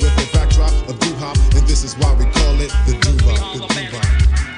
with the backdrop of doo-wop, and this is why we call it the doo-wop, the doo-wop.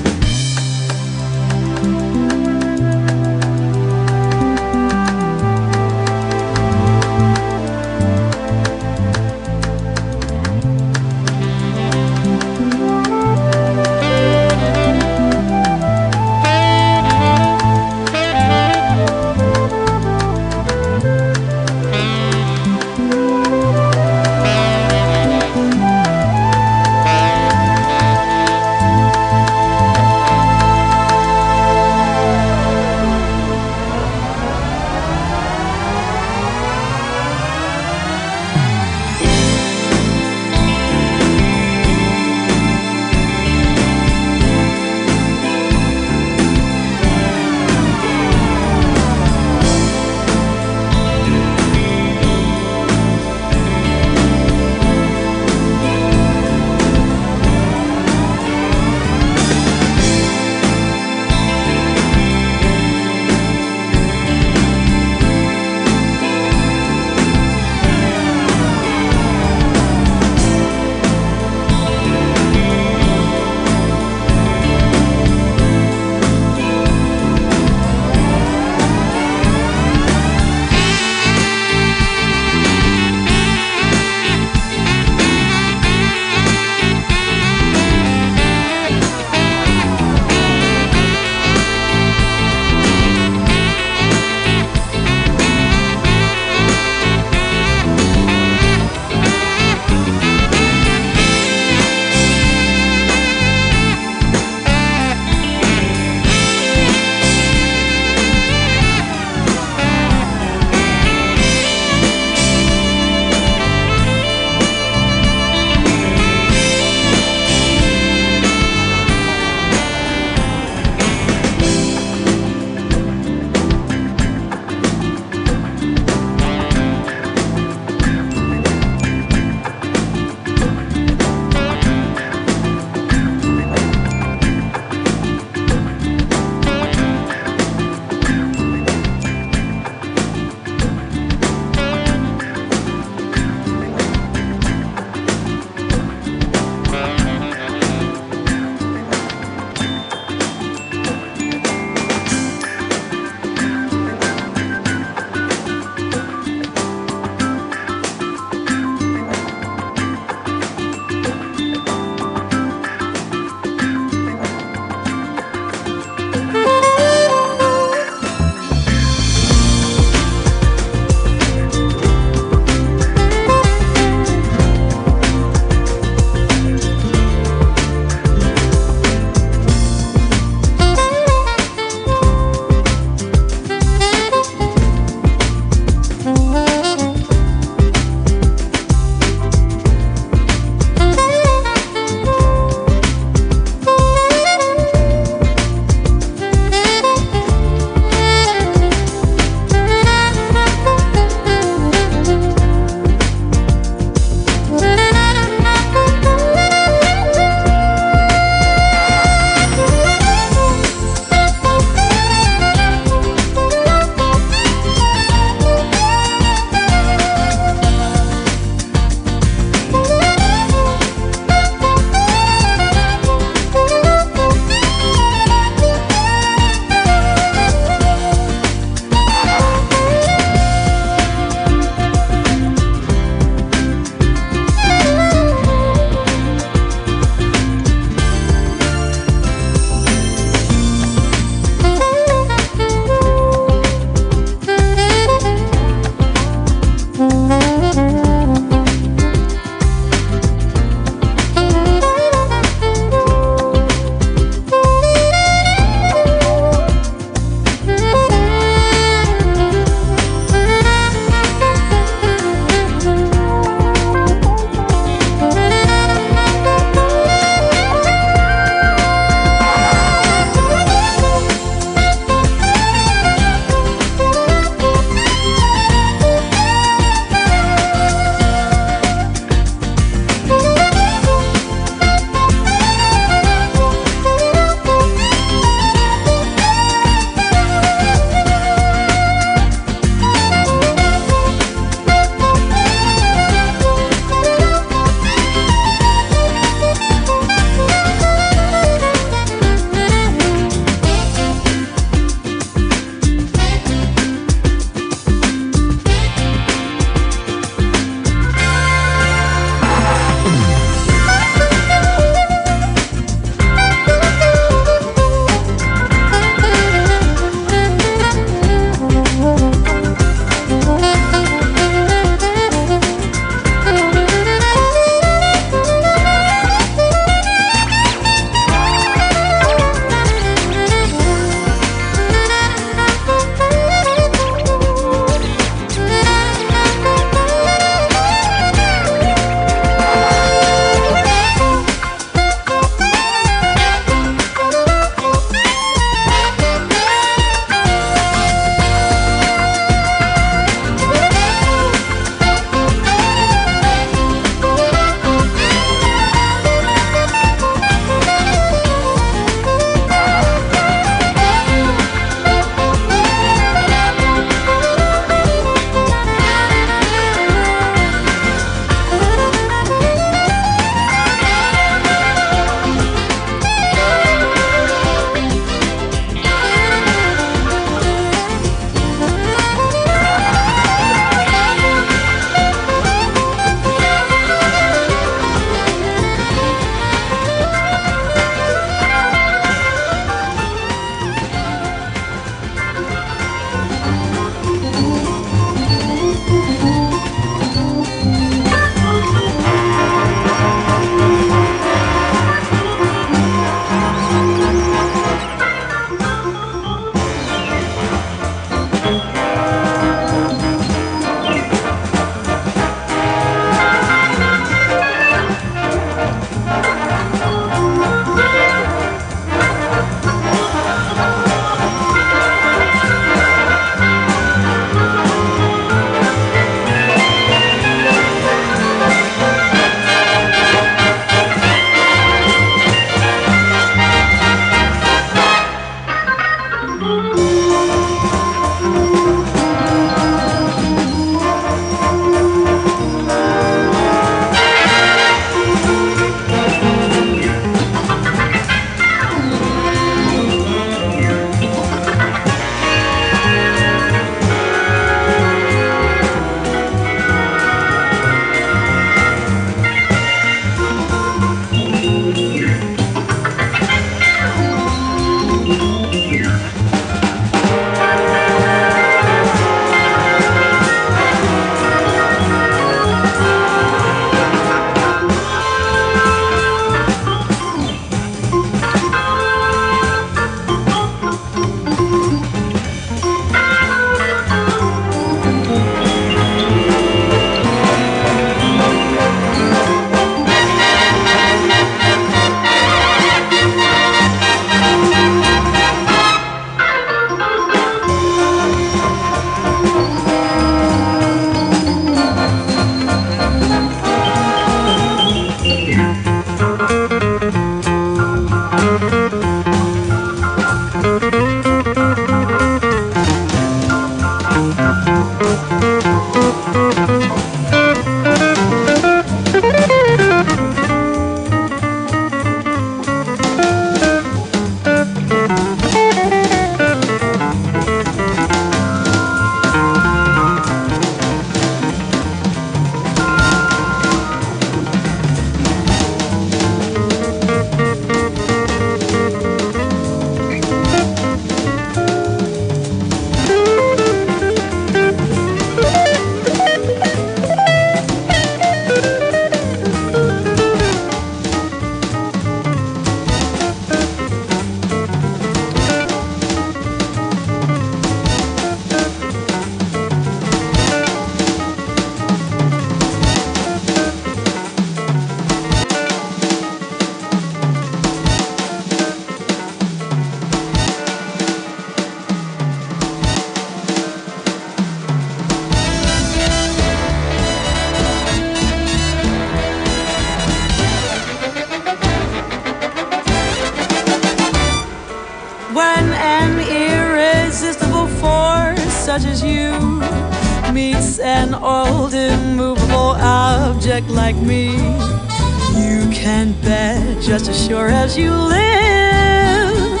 Just as sure as you live.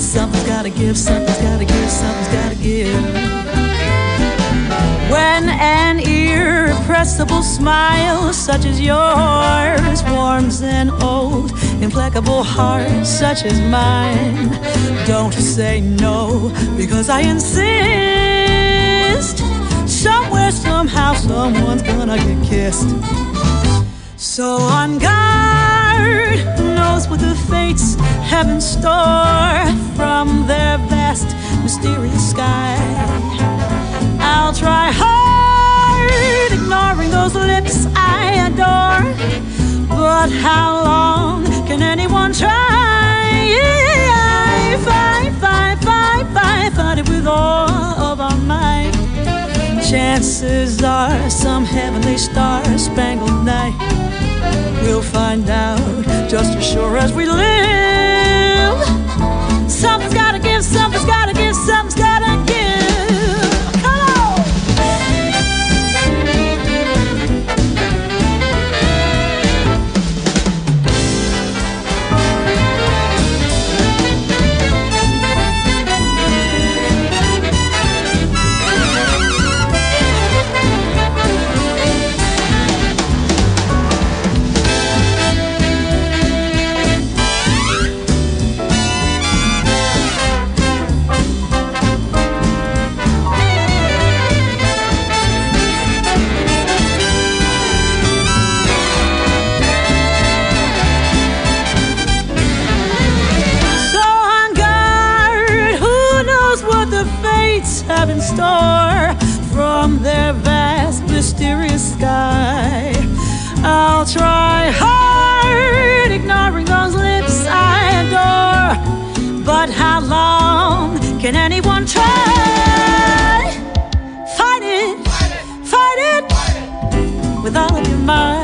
Something's gotta give, something's gotta give, something's gotta give. When an irrepressible smile such as yours warms an old, implacable heart such as mine, don't say no because I insist. Somewhere, somehow, someone's gonna get kissed. So on guard, who knows what the fates have in store from their vast, mysterious sky. I'll try hard, ignoring those lips I adore. But how long can anyone try? Fight, fight, fight, fight, fight it with all of our might. Chances are some heavenly star spangled night. We'll find out just as sure as we live. Something's gotta give, something's gotta give, something's gotta store from their vast, mysterious sky? I'll try hard, ignoring those lips I adore. But how long can anyone try? Fight it, fight it, with all of your might.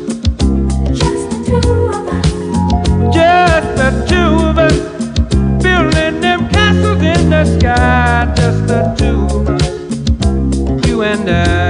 Sky, just the two of us. You and I.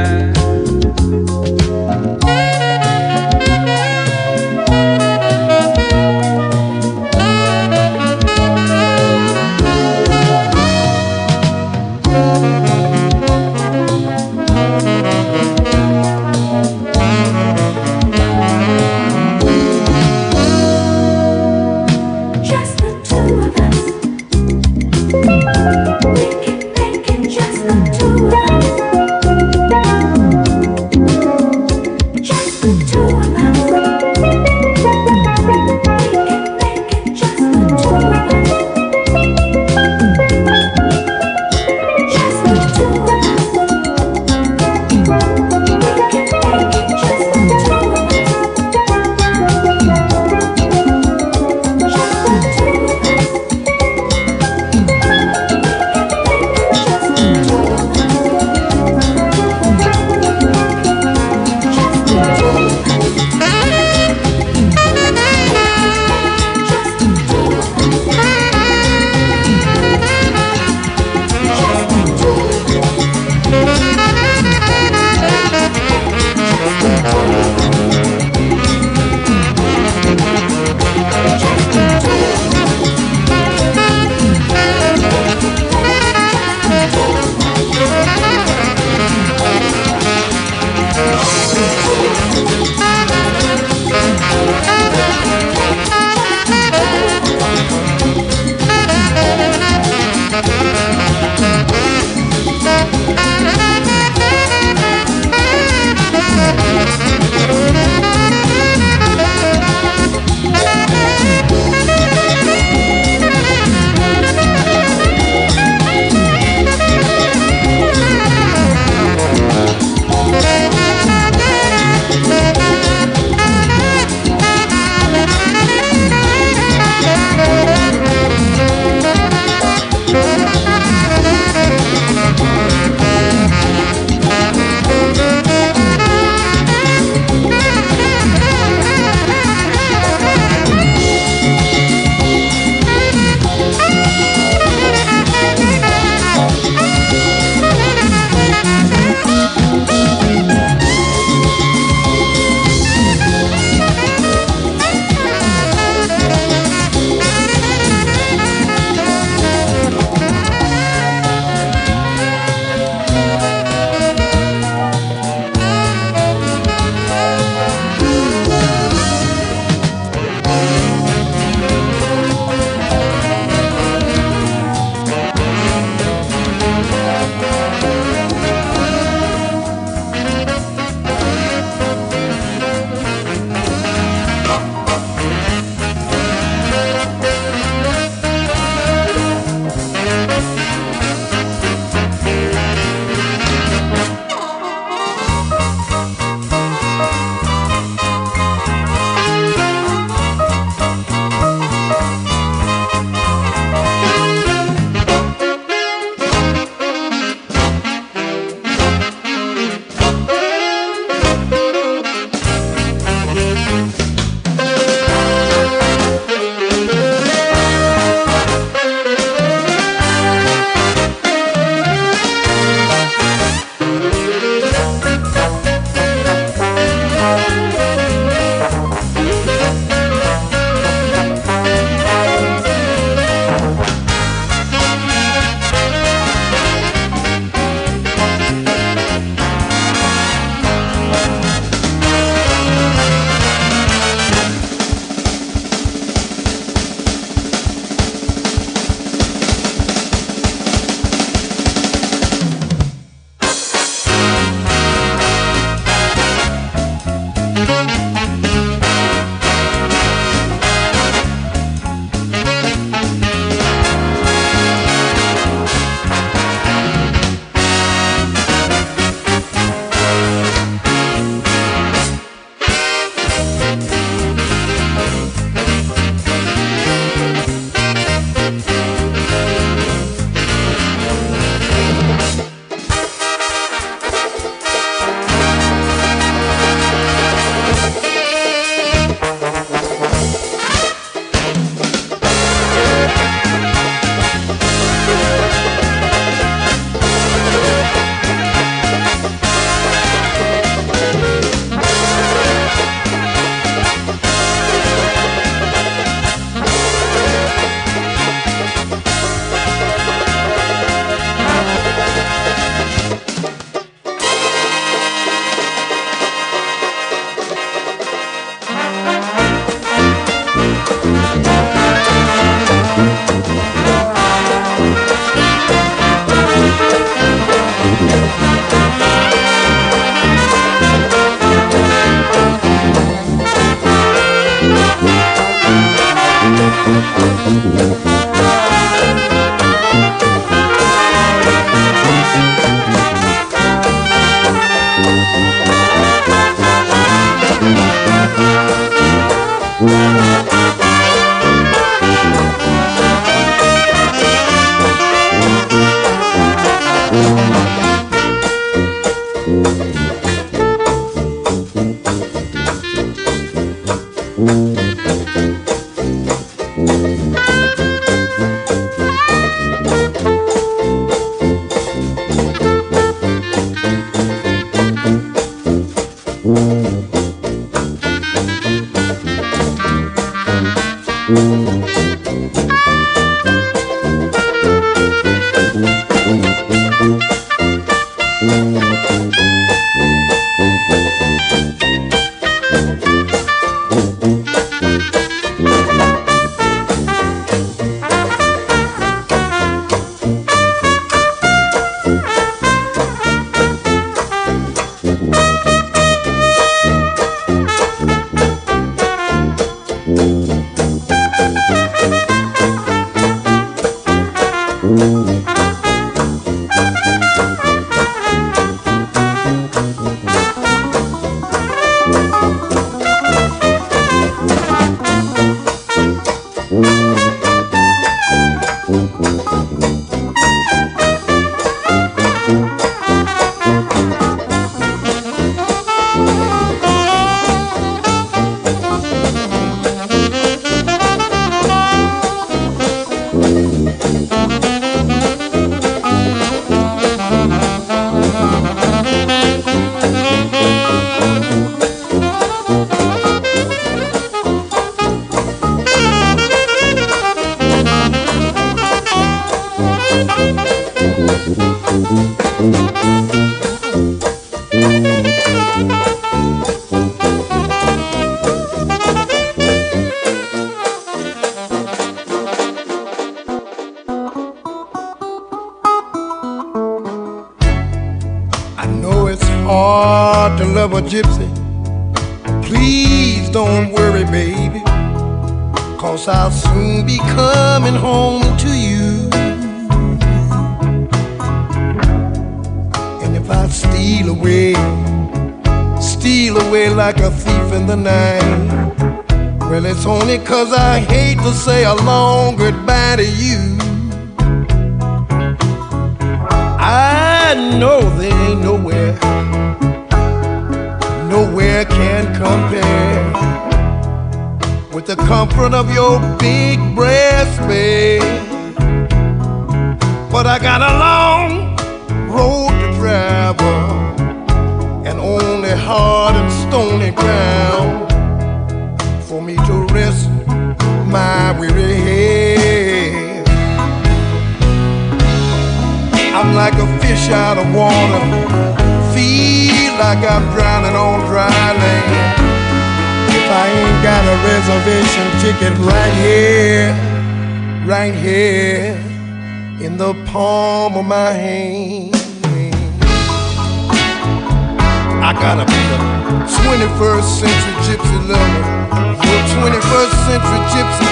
gotta be a 21st century gypsy lover. A 21st century gypsy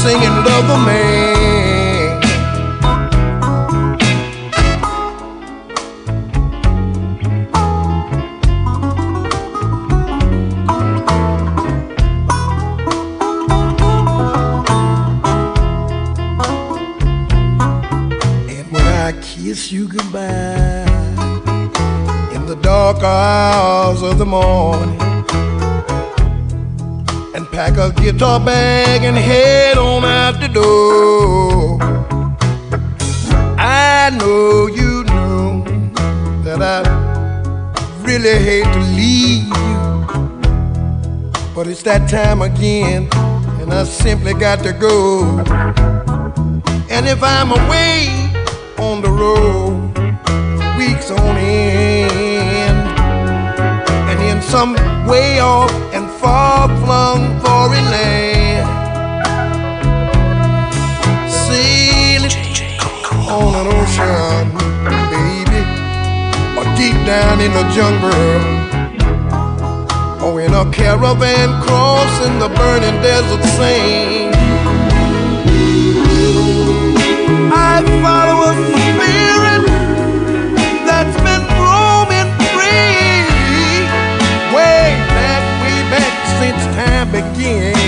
singing lover man. Dark hours of the morning and pack a guitar bag and head on out the door. I know you know that I really hate to leave you, but it's that time again, and I simply got to go. And if I'm away on the road, some way off and far flung foreign land, sailing on an ocean, baby, or deep down in the jungle, or in a caravan crossing the burning desert sand. I follow a time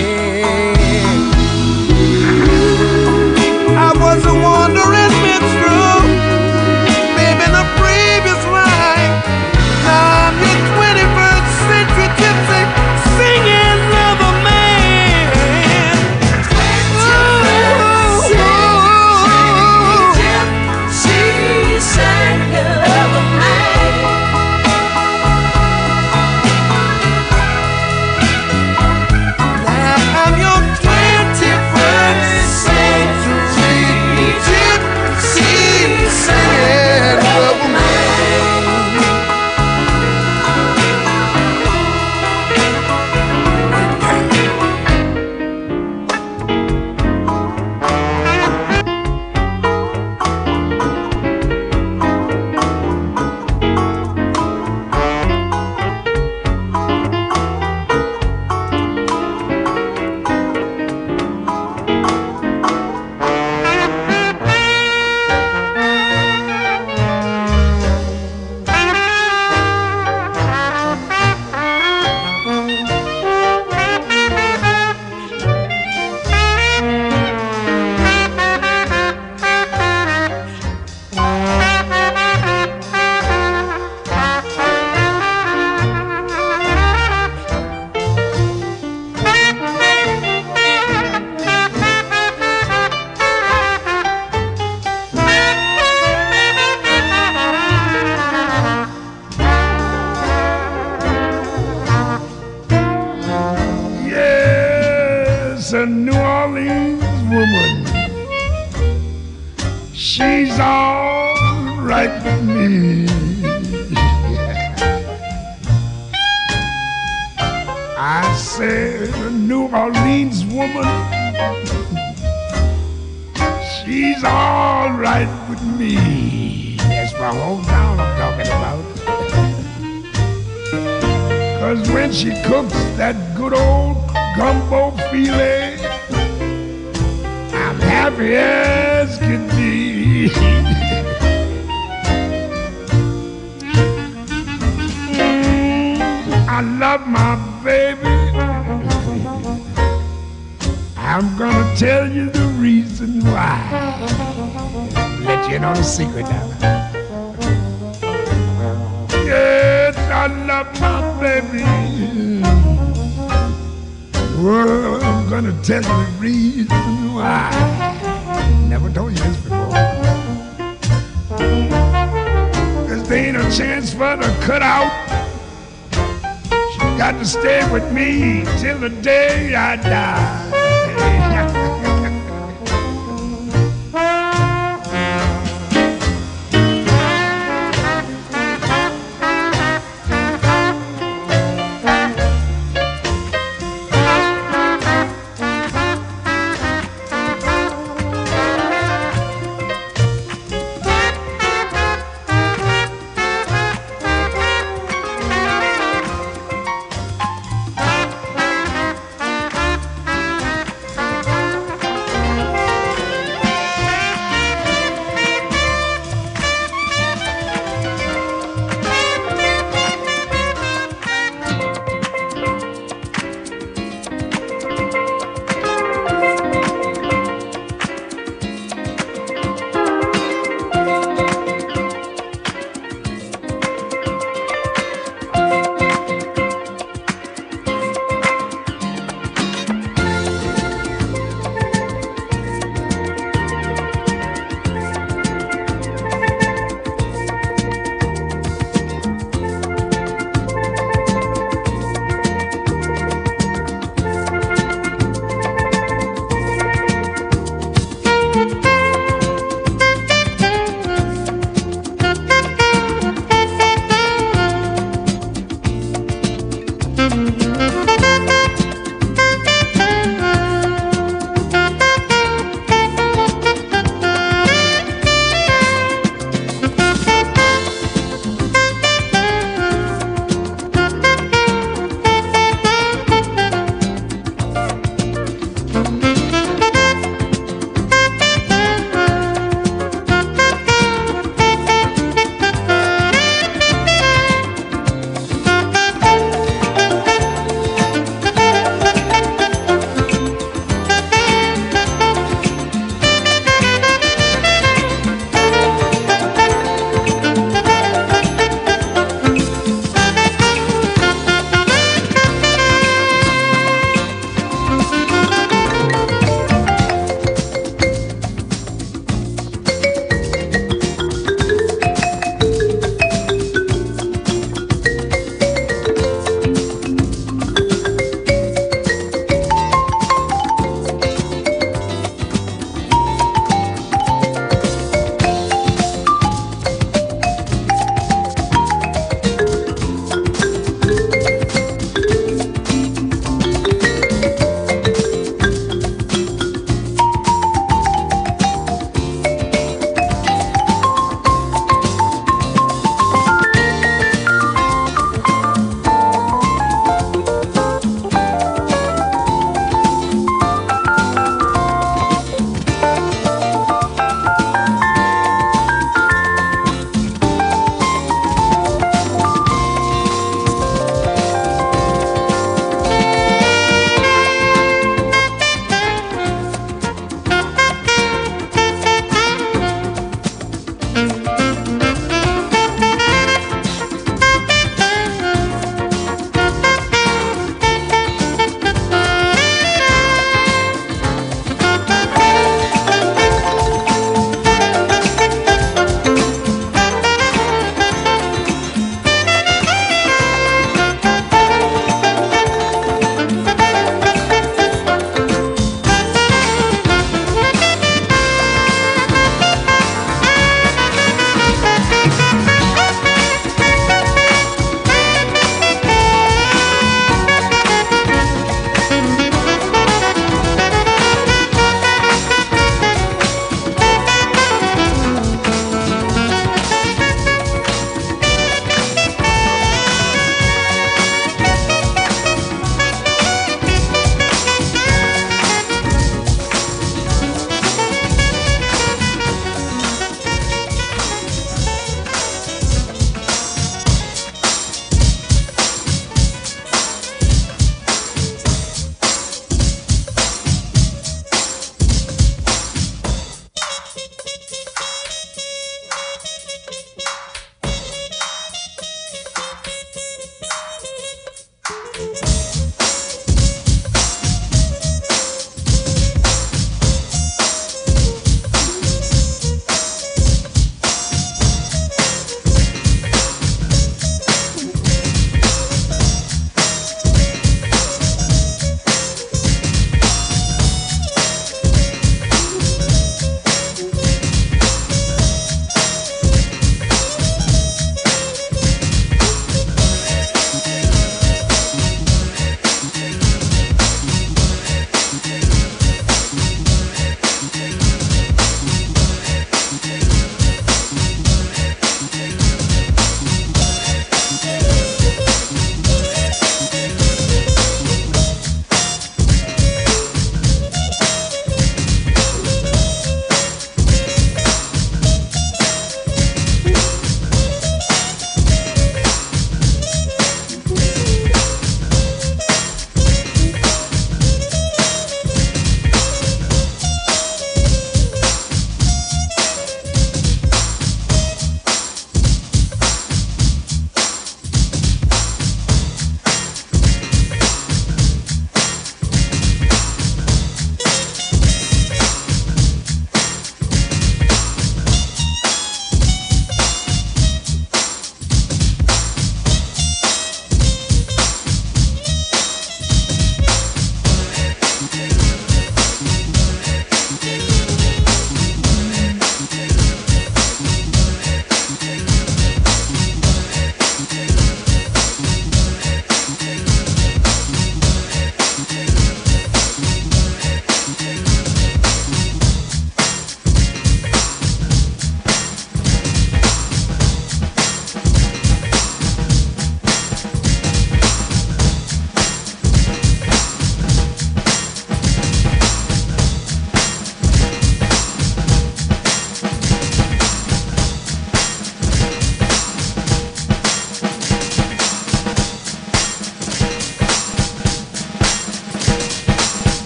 with me till the day I die.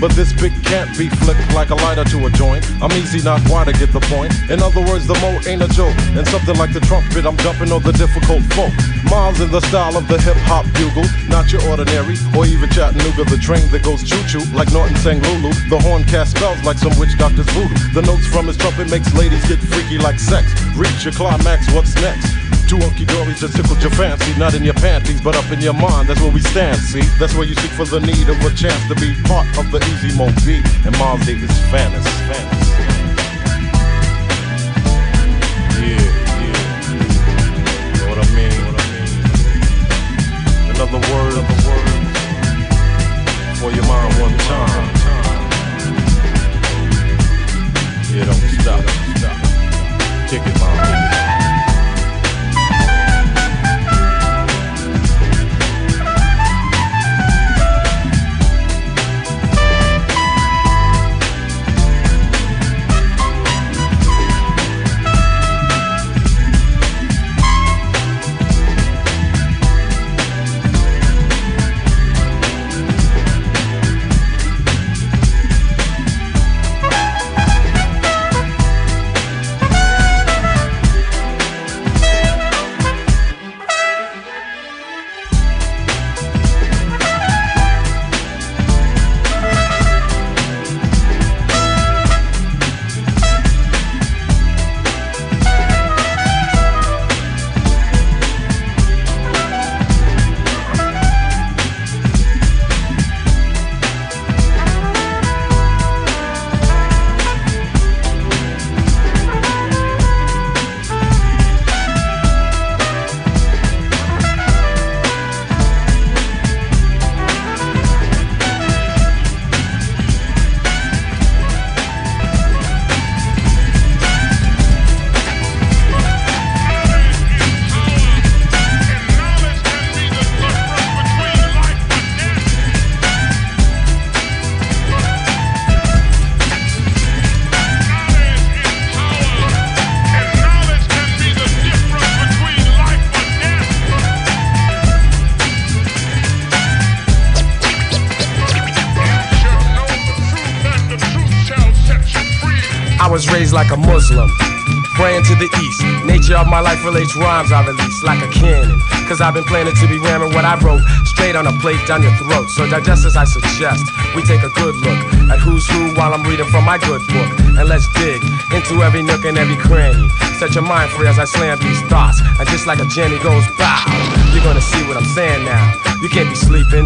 But this big can't be flicked like a lighter to a joint. I'm easy, not wide to get the point. In other words, the mo ain't a joke. And something like the trumpet, I'm jumping on the difficult folk. Miles in the style of the hip hop bugle, not your ordinary, or even Chattanooga, the train that goes choo choo, like Norton sang Lulu. The horn cast spells like some witch doctor's voodoo. The notes from his trumpet makes ladies get freaky like sex. Reach your climax, what's next? Two hunky dories that tickled your fancy, not in your panties, but up in your mind. That's where we stand, see? That's where you seek for the need of a chance to be part of the Easy Mo Bee and Miles Davis fantasy. fantasy. Yeah, yeah. You Know what I mean? What I mean? Another word, another word for your mind one time. Yeah, don't stop. Kick it, mom. Was raised like a Muslim. Praying to the east. Nature of my life relates rhymes I release like a cannon. Cause I've been planning to be ramming what I wrote straight on a plate down your throat. So digest as I suggest. We take a good look at who's who while I'm reading from my good book. And let's dig into every nook and every cranny. Set your mind free as I slam these thoughts. And just like a Jenny goes bow, you're gonna see what I'm saying now. You can't be sleeping,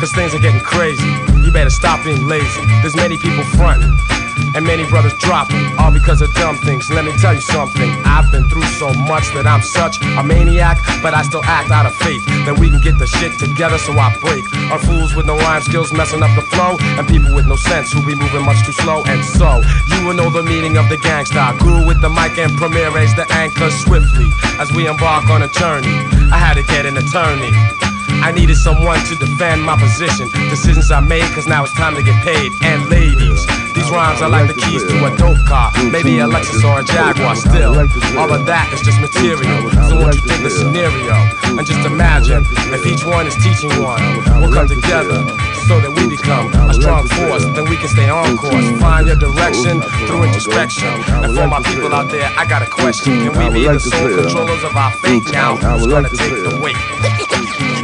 cause things are getting crazy. You better stop being lazy. There's many people fronting. And many brothers dropping, all because of dumb things. Let me tell you something. I've been through so much that I'm such a maniac, but I still act out of faith that we can get the shit together so I break. Are fools with no rhyme skills messing up the flow, and people with no sense who be moving much too slow. And so, you will know the meaning of the gangsta. Grew with the mic and Premier raised the anchor swiftly as we embark on a journey. I had to get an attorney. I needed someone to defend my position. Decisions I made, cause now it's time to get paid. And ladies, these rhymes are like the keys to a dope car. Maybe a Lexus or a Jaguar still. All of that is just material. So won't you think the scenario? And just imagine if each one is teaching one. We'll come together so that we become a strong force. Then we can stay on course. Find your direction through introspection. And for my people out there, I got a question. Can we be the sole controllers of our fate now? Who's gonna take the weight?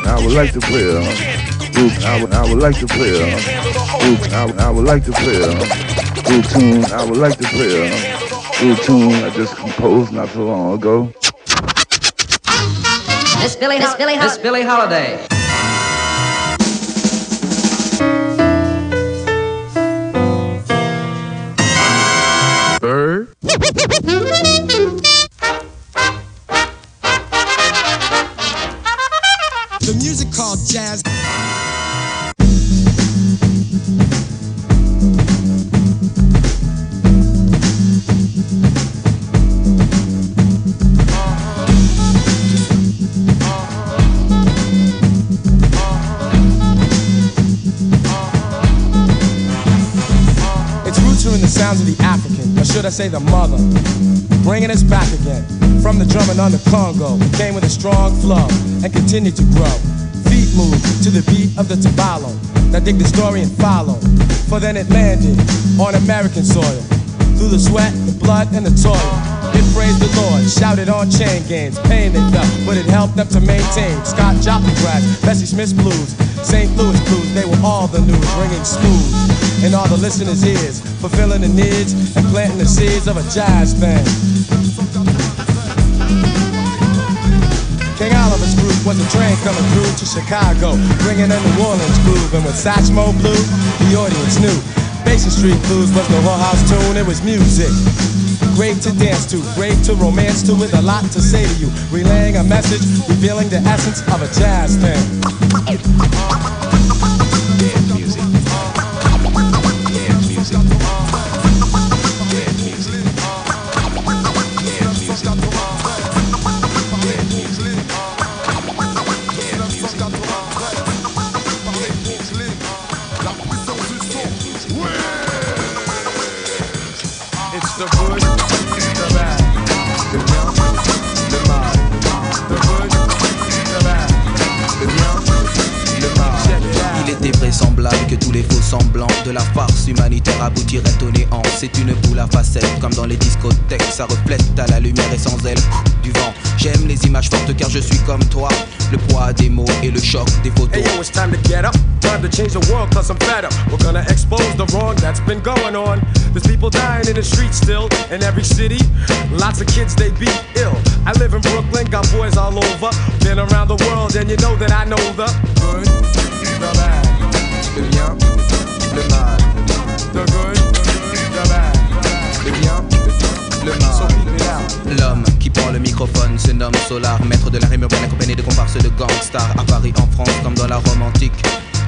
I would like to play a group. I would, I would like to play uh, a group. I would, I would like to play uh, a group tune. I would like to play uh, a group tune I just composed not so long ago. Miss Billy, Miss Billy, Miss Billie Holiday. Bird. The music called jazz. Its roots are in the sounds of the African, or should I say the mother, bringing us back again from the drumming on the Congo. It came with a strong flow and continued to grow. Move to the beat of the tabalo. Now dig the story and follow, for then it landed on American soil. Through the sweat, the blood, and the toil. It praised the Lord, shouted on chain gangs, pain they felt, but it helped them to maintain. Scott Joplin grass, Bessie Smith's blues, St. Louis blues, they were all the news, ringing smooth in all the listeners' ears, fulfilling the needs and planting the seeds of a jazz thing. Oliver's group was a train coming through to Chicago, bringing a New Orleans groove, and with Satchmo blew, the audience knew. Basin Street Blues was no whorehouse tune, it was music. Great to dance to, great to romance to, with a lot to say to you. Relaying a message, revealing the essence of a jazz thing. De la farce humanitaire aboutiraient au néant. C'est une boule à facettes, comme dans les discothèques. Ça reflète à la lumière et sans elle du vent. J'aime les images fortes car je suis comme toi. Le poids des mots et le choc des photos. Hey yo, it's time to get up. Time to change the world cause I'm fed up. We're gonna expose the wrong that's been going on. There's people dying in the streets still in every city. Lots of kids they beat ill. I live in Brooklyn, got boys all over. Been around the world and you know that I know the L'homme qui prend le microphone se nomme Solar, maître de la rime urbaine accompagné de comparses de gangsters à Paris, en France, comme dans la Rome antique.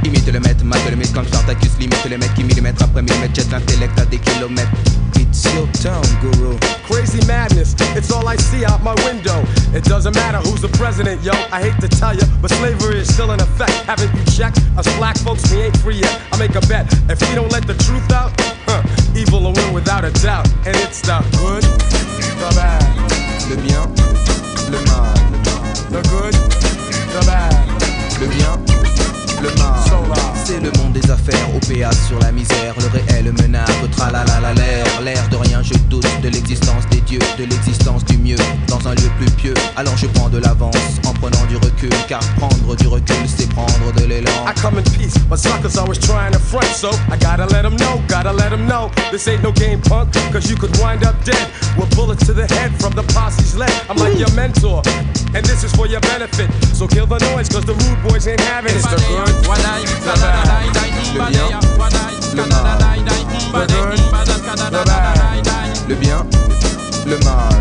Imite le maître, mate le mythe, comme Spartacus, limite le mec qui millimètre après millimètre, jette l'intellect à des kilomètres. It's your town, guru. Crazy madness, it's all I see out my window. It doesn't matter who's the president, yo. I hate to tell you, but slavery is still in effect. Haven't you checked? Us black folks, we ain't free yet. I make a bet. If we don't let the truth out, huh, evil will win without a doubt. And it's the good, the bad, Le bien, le mal. the good, the bad. Le bien, le mal. C'est le monde des affaires, OPA sur la misère, le réel menace, tralala l'air, l'air de rien, je doute de l'existence des dieux, de l'existence du mieux dans un lieu plus pieux. Alors je prends de l'avance en prenant du recul, car prendre du recul c'est prendre de l'élan. I come in peace, but suckers always trying to front, so I gotta let them know, gotta let them know. This ain't no game, punk, cause you could wind up dead with bullets to the head from the posse's leg. I'm like your mentor, and this is for your benefit. So kill the noise, cause the rude boys ain't having it. It's the Le bien, le mal. Le bien, le mal.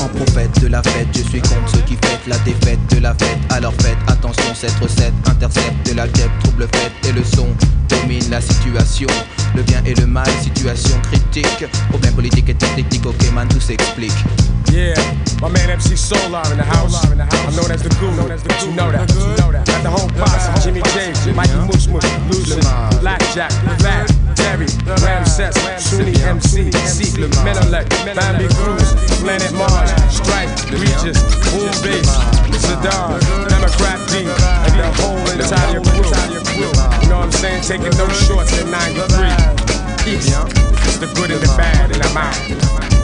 En prophète de la fête, je suis contre ceux qui fêtent la défaite de la fête. Alors faites attention, cette recette intercepte de la guêpe, trouble fête et le son domine la situation. Le bien et le mal, situation critique. Problème politique et technique, ok man, tout s'explique. Yeah, my man MC Solar in the house. I'm known as the guru, but you know that. Got the whole posse, Jimmy James, Mikey Moose Moose, Lucid, Blackjack, Fat, Terry, Ramses, Sunni MC, C, Menelik, Bambi Cruz, Planet Mars, Stripe, Regis, Boom Bass, Sadar, Democrat D, and the whole entire crew. You know what I'm saying? Taking no shorts at 93. Peace. It's the good and the bad, and I'm out.